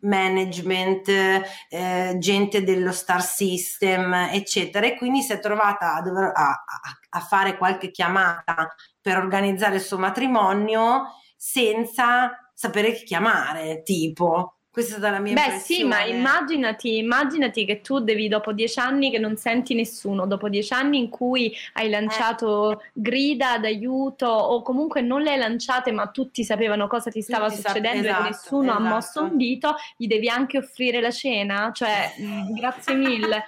management, eh, gente dello star system, eccetera, e quindi si è trovata a, dover, a, a, a fare qualche chiamata per organizzare il suo matrimonio senza sapere chi chiamare, tipo. Questa è stata la mia Beh, sì, ma immaginati, immaginati che tu devi, dopo dieci anni che non senti nessuno, dopo dieci anni in cui hai lanciato eh. grida d'aiuto o comunque non le hai lanciate, ma tutti sapevano cosa ti stava tutti succedendo sap- esatto, e nessuno esatto. ha mosso un dito, gli devi anche offrire la cena? Cioè, <laughs> grazie mille.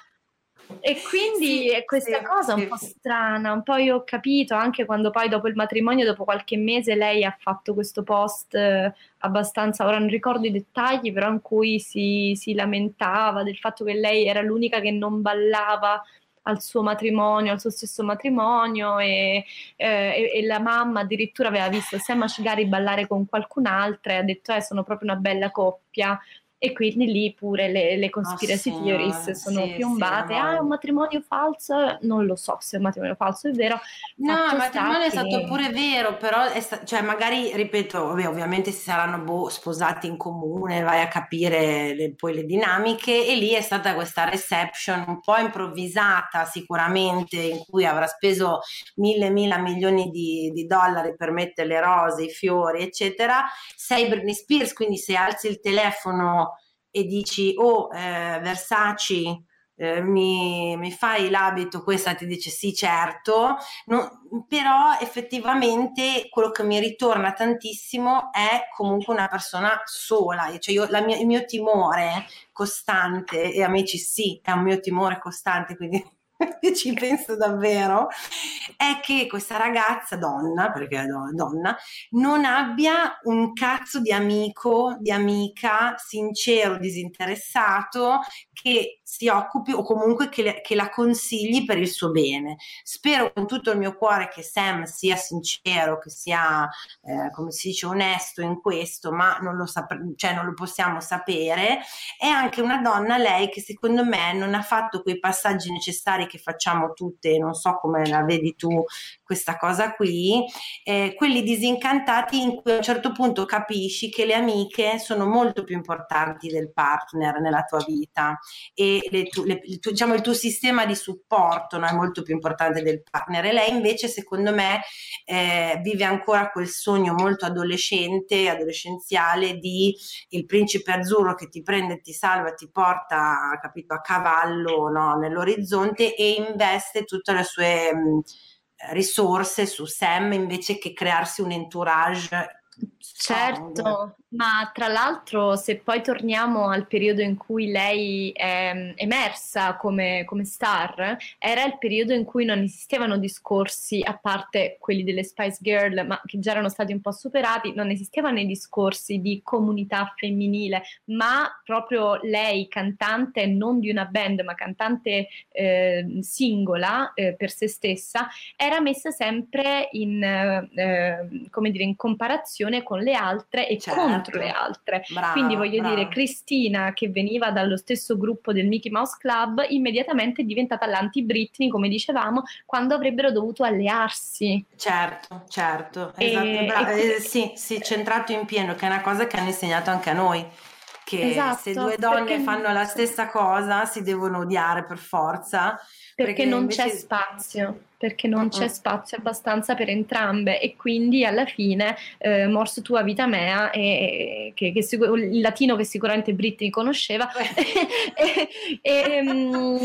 E quindi sì, questa sì, cosa sì. un po' strana, un po' io ho capito anche quando poi dopo il matrimonio, dopo qualche mese, lei ha fatto questo post eh, abbastanza, ora non ricordo i dettagli, però in cui si, si lamentava del fatto che lei era l'unica che non ballava al suo matrimonio, al suo stesso matrimonio e, eh, e, e, la mamma addirittura aveva visto Sam Ashgari ballare con qualcun'altra e ha detto eh sono proprio una bella coppia e quindi lì pure le, le conspiracy oh, theories sono sì, piombate. Sì, ah, è un matrimonio falso? Non lo so se è un matrimonio falso, è vero. No, il matrimonio è stato pure vero, però sta- cioè magari, ripeto, vabbè, ovviamente si saranno boh, sposati in comune, vai a capire le, poi le dinamiche e lì è stata questa reception un po' improvvisata sicuramente, in cui avrà speso mille, mila milioni di, di dollari per mettere le rose, i fiori, eccetera. Sei Britney Spears, quindi se alzi il telefono e dici oh eh, Versace eh, mi, mi, fai l'abito, questa ti dice sì certo, no, però effettivamente quello che mi ritorna tantissimo è comunque una persona sola, cioè io, mia, il mio timore costante, e amici sì, è un mio timore costante, quindi <laughs> ci penso davvero, è che questa ragazza, donna, perché è donna, non abbia un cazzo di amico, di amica sincero, disinteressato, che si occupi o comunque che, le, che, la consigli per il suo bene. Spero con tutto il mio cuore che Sam sia sincero, che sia, eh, come si dice, onesto in questo, ma non lo, sap- cioè non lo possiamo sapere. È anche una donna, lei, che secondo me non ha fatto quei passaggi necessari che facciamo tutte, non so come la vedi tu questa cosa qui, eh, quelli disincantati in cui a un certo punto capisci che le amiche sono molto più importanti del partner nella tua vita e le, le, il, tuo, diciamo, il tuo sistema di supporto no, è molto più importante del partner. E lei invece secondo me eh, vive ancora quel sogno molto adolescente, adolescenziale di il principe azzurro che ti prende, ti salva, ti porta capito, a cavallo no, nell'orizzonte e investe tutte le sue mh, risorse su Sam invece che crearsi un entourage Certo, ma tra l'altro se poi torniamo al periodo in cui lei è emersa come, come, star, era il periodo in cui non esistevano discorsi, a parte quelli delle Spice Girl, ma che già erano stati un po' superati, non esistevano i discorsi di comunità femminile, ma proprio lei, cantante non di una band, ma cantante eh, singola eh, per se stessa, era messa sempre in, eh, come dire, in comparazione con le altre e certo. Contro le altre. Brava, Quindi voglio brava. dire, Cristina, che veniva dallo stesso gruppo del Mickey Mouse Club, immediatamente è diventata l'anti-Britney, come dicevamo, quando avrebbero dovuto allearsi. Certo, certo, esatto, e, eh, sì, sì, centrato in pieno, che è una cosa che hanno insegnato anche a noi che esatto, se due donne perché... fanno la stessa cosa si devono odiare per forza perché, perché non invece... c'è spazio, perché non uh-uh. c'è spazio abbastanza per entrambe e quindi alla fine eh, Morso tua vita mea, e, che, che, il latino che sicuramente Britney conosceva, <laughs> <laughs> e, e, um,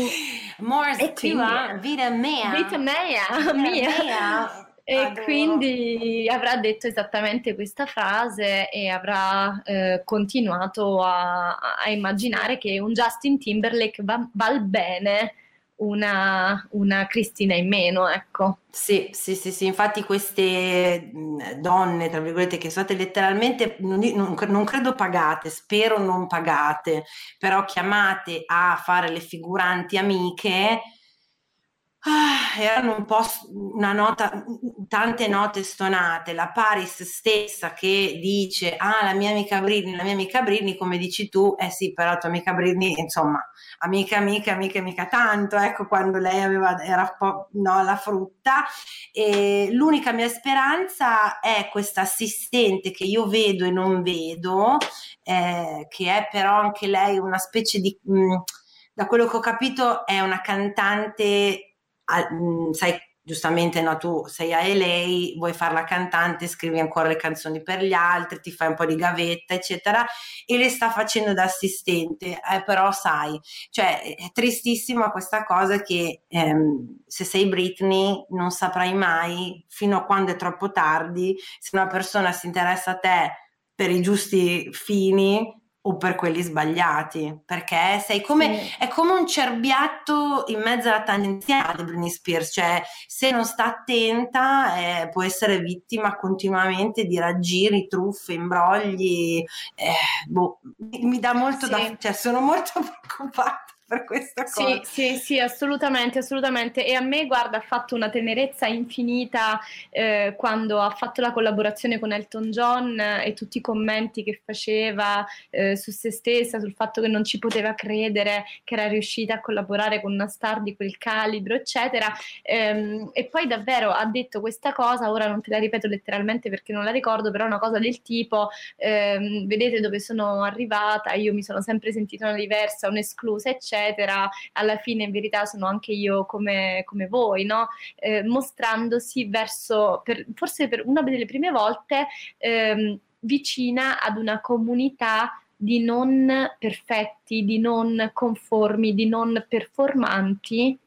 Morse tua vita mea, vita mea, mia. mea. E Adoro. quindi avrà detto esattamente questa frase e avrà eh, continuato a, a, immaginare che un Justin Timberlake va, val bene una, una Cristina in meno, ecco. Sì, sì, sì, sì, infatti queste donne, tra virgolette, che sono state letteralmente, non, non, non, credo pagate, spero non pagate, però chiamate a fare le figuranti amiche, Ah, erano un po' una nota, tante note stonate. La Paris stessa che dice: Ah, la mia amica Britney, la mia amica Britney, come dici tu, eh sì, però tua amica Britney, insomma, amica, amica, amica, mica tanto. Ecco, quando lei aveva, era un po' no, la frutta. E l'unica mia speranza è questa assistente che io vedo e non vedo, eh, che è però anche lei una specie di. Mh, mm, da quello che ho capito, è una cantante Mm, sai giustamente no, tu sei a LA, vuoi fare la cantante, scrivi ancora le canzoni per gli altri, ti fai un po' di gavetta, eccetera, e le sta facendo da assistente, eh, però sai, cioè è tristissima questa cosa che ehm, se sei Britney non saprai mai fino a quando è troppo tardi se una persona si interessa a te per i giusti fini o per quelli sbagliati, perché sei come, sì. è come un cerbiatto in mezzo alla tangenziale di Britney Spears, cioè se non sta attenta eh, può essere vittima continuamente di raggiri, truffe, imbrogli, eh, boh, mi, mi, dà molto sì. da, cioè sono molto <laughs> preoccupata per questa cosa. Sì, sì, sì, assolutamente, assolutamente. E a me, guarda, ha fatto una tenerezza infinita eh, quando ha fatto la collaborazione con Elton John e tutti i commenti che faceva eh, su se stessa, sul fatto che non ci poteva credere che era riuscita a collaborare con una star di quel calibro, eccetera. Ehm, e poi davvero ha detto questa cosa, ora non te la ripeto letteralmente perché non la ricordo, però è una cosa del tipo, ehm, vedete dove sono arrivata, io mi sono sempre sentita una diversa, un'esclusa, eccetera eccetera, alla fine in verità sono anche io come, come voi, no? eh, mostrandosi verso, per, forse per una delle prime volte, ehm, vicina ad una comunità di non perfetti, di non conformi, di non performanti,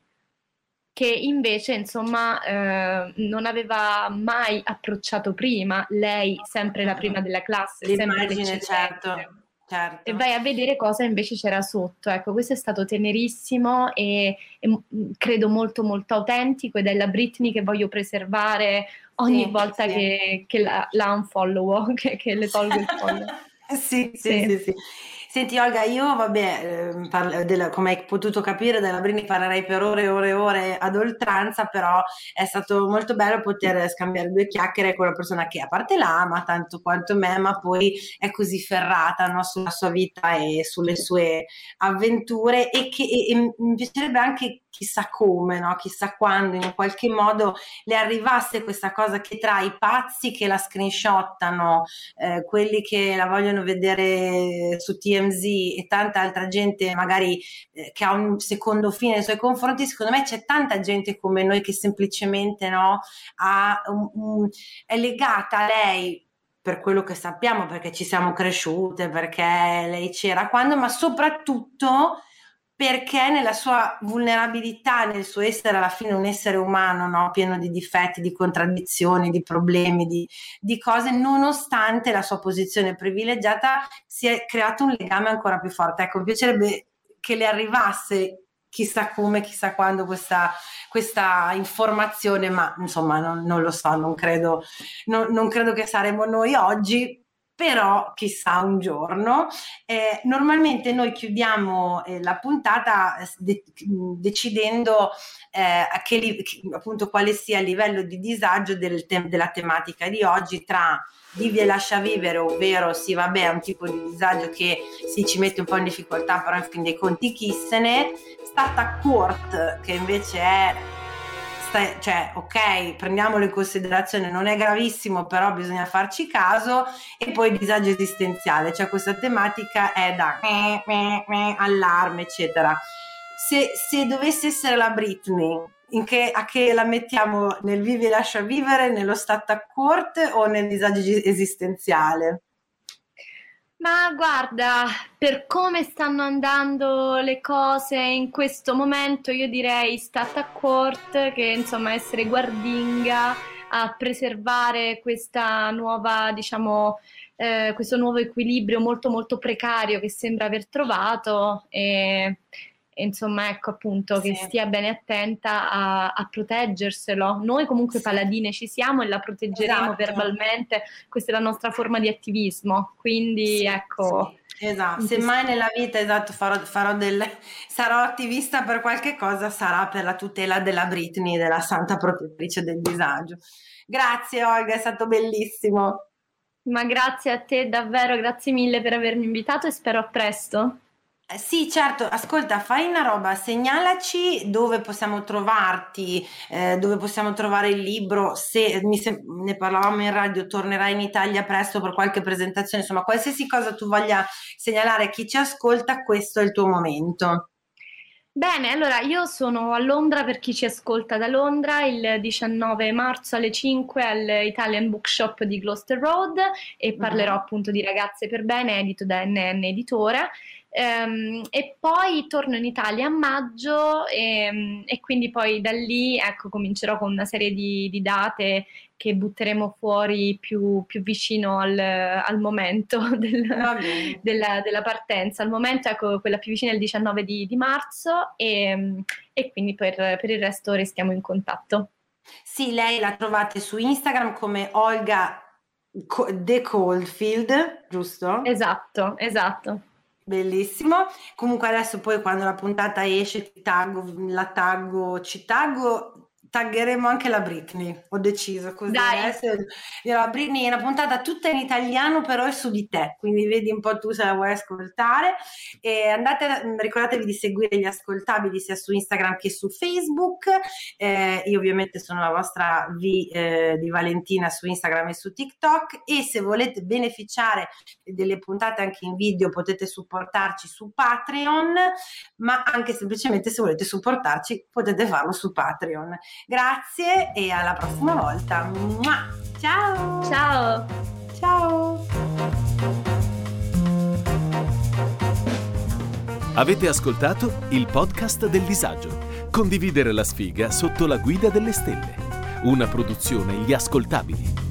che invece insomma eh, non aveva mai approcciato prima, lei sempre la prima della classe, L'immagine, sempre certo. Certo. E vai a vedere cosa invece c'era sotto. Ecco, questo è stato tenerissimo e, e credo molto molto autentico ed è la Britney che voglio preservare ogni sì, volta sì. che, che la, la unfollow, <laughs> che, che le tolgo il follow. <laughs> sì, sì, sì, sì. Senti Olga, io vabbè, eh, della, come hai potuto capire della Brini parlerei per ore e ore e ore ad oltranza, però è stato molto bello poter scambiare due chiacchiere con una persona che a parte la ama tanto quanto me, ma poi è così ferrata no, sulla sua vita e sulle sue avventure e che e, e mi piacerebbe anche chissà come, no? chissà quando, in qualche modo le arrivasse questa cosa che tra i pazzi che la screenshottano, eh, quelli che la vogliono vedere su TMZ e tanta altra gente magari eh, che ha un secondo fine nei suoi confronti, secondo me c'è tanta gente come noi che semplicemente no, ha, um, è legata a lei per quello che sappiamo, perché ci siamo cresciute, perché lei c'era quando, ma soprattutto perché nella sua vulnerabilità, nel suo essere alla fine un essere umano, no? pieno di difetti, di contraddizioni, di problemi, di, di, cose, nonostante la sua posizione privilegiata, si è creato un legame ancora più forte. Ecco, mi piacerebbe che le arrivasse chissà come, chissà quando questa, questa informazione, ma insomma non, non lo so, non credo, non, non credo che saremo noi oggi, però chissà un giorno. Eh, normalmente noi chiudiamo eh, la puntata eh, de- decidendo eh, che, appunto quale sia il livello di disagio del te- della tematica di oggi tra vivi e lascia vivere, ovvero sì vabbè è un tipo di disagio che si ci mette un po' in difficoltà, però in fin dei conti chi se ne, stata court che invece è stai, cioè, ok, prendiamolo in considerazione, non è gravissimo, però bisogna farci caso, e poi disagio esistenziale, cioè questa tematica è da allarme, eccetera. Se, se dovesse essere la Britney, che, a che la mettiamo nel vivi e lascia vivere, nello stato a corte o nel disagio esistenziale? Ma guarda, per come stanno andando le cose in questo momento, io direi stata a court, che insomma essere guardinga a preservare questa nuova, diciamo, eh, questo nuovo equilibrio molto molto precario che sembra aver trovato e, insomma, ecco appunto sì. che stia bene attenta a, a, proteggerselo. Noi comunque sì. paladine ci siamo e la proteggeremo esatto. verbalmente, questa è la nostra forma di attivismo, quindi sì, ecco. Esatto, se mai nella vita esatto, farò, farò del, sarò attivista per qualche cosa, sarà per la tutela della Britney, della santa protettrice del disagio. Grazie Olga, è stato bellissimo. Ma grazie a te davvero, grazie mille per avermi invitato e spero a presto. Eh, sì, certo, ascolta, fai una roba, segnalaci dove possiamo trovarti, eh, dove possiamo trovare il libro, se se- ne parlavamo in radio, tornerai in Italia presto per qualche presentazione, insomma, qualsiasi cosa tu voglia segnalare a chi ci ascolta, questo è il tuo momento. Bene, allora io sono a Londra per chi ci ascolta da Londra il 19 marzo alle 5 all'Italian Bookshop di Gloucester Road e parlerò uh-huh. appunto di Ragazze per Bene, edito da NN Editore. Um, e poi torno in Italia a maggio e, e, quindi poi da lì ecco, comincerò con una serie di, di date che butteremo fuori più, più vicino al, al momento <laughs> del, della, della, partenza. Al momento, ecco, quella più vicina è il 19 di, di marzo e, e quindi per, per, il resto restiamo in contatto. Sì, lei la trovate su Instagram come Olga The Coldfield, giusto? Esatto, esatto. Bellissimo. Comunque adesso poi quando la puntata esce ti taggo, la taggo, ci taggo Taggeremo anche la Britney, ho deciso così. Dai. Adesso, la Britney è una puntata tutta in italiano, però è su di te, quindi vedi un po' tu se la vuoi ascoltare. E andate, ricordatevi di seguire gli ascoltabili sia su Instagram che su Facebook. Eh, io ovviamente sono la vostra V eh, di Valentina su Instagram e su TikTok e se volete beneficiare delle puntate anche in video potete supportarci su Patreon, ma anche semplicemente se volete supportarci potete farlo su Patreon. Grazie e alla prossima volta. Ciao! Ciao! Ciao! Avete ascoltato il podcast del disagio. Condividere la sfiga sotto la guida delle stelle. Una produzione Gli Ascoltabili.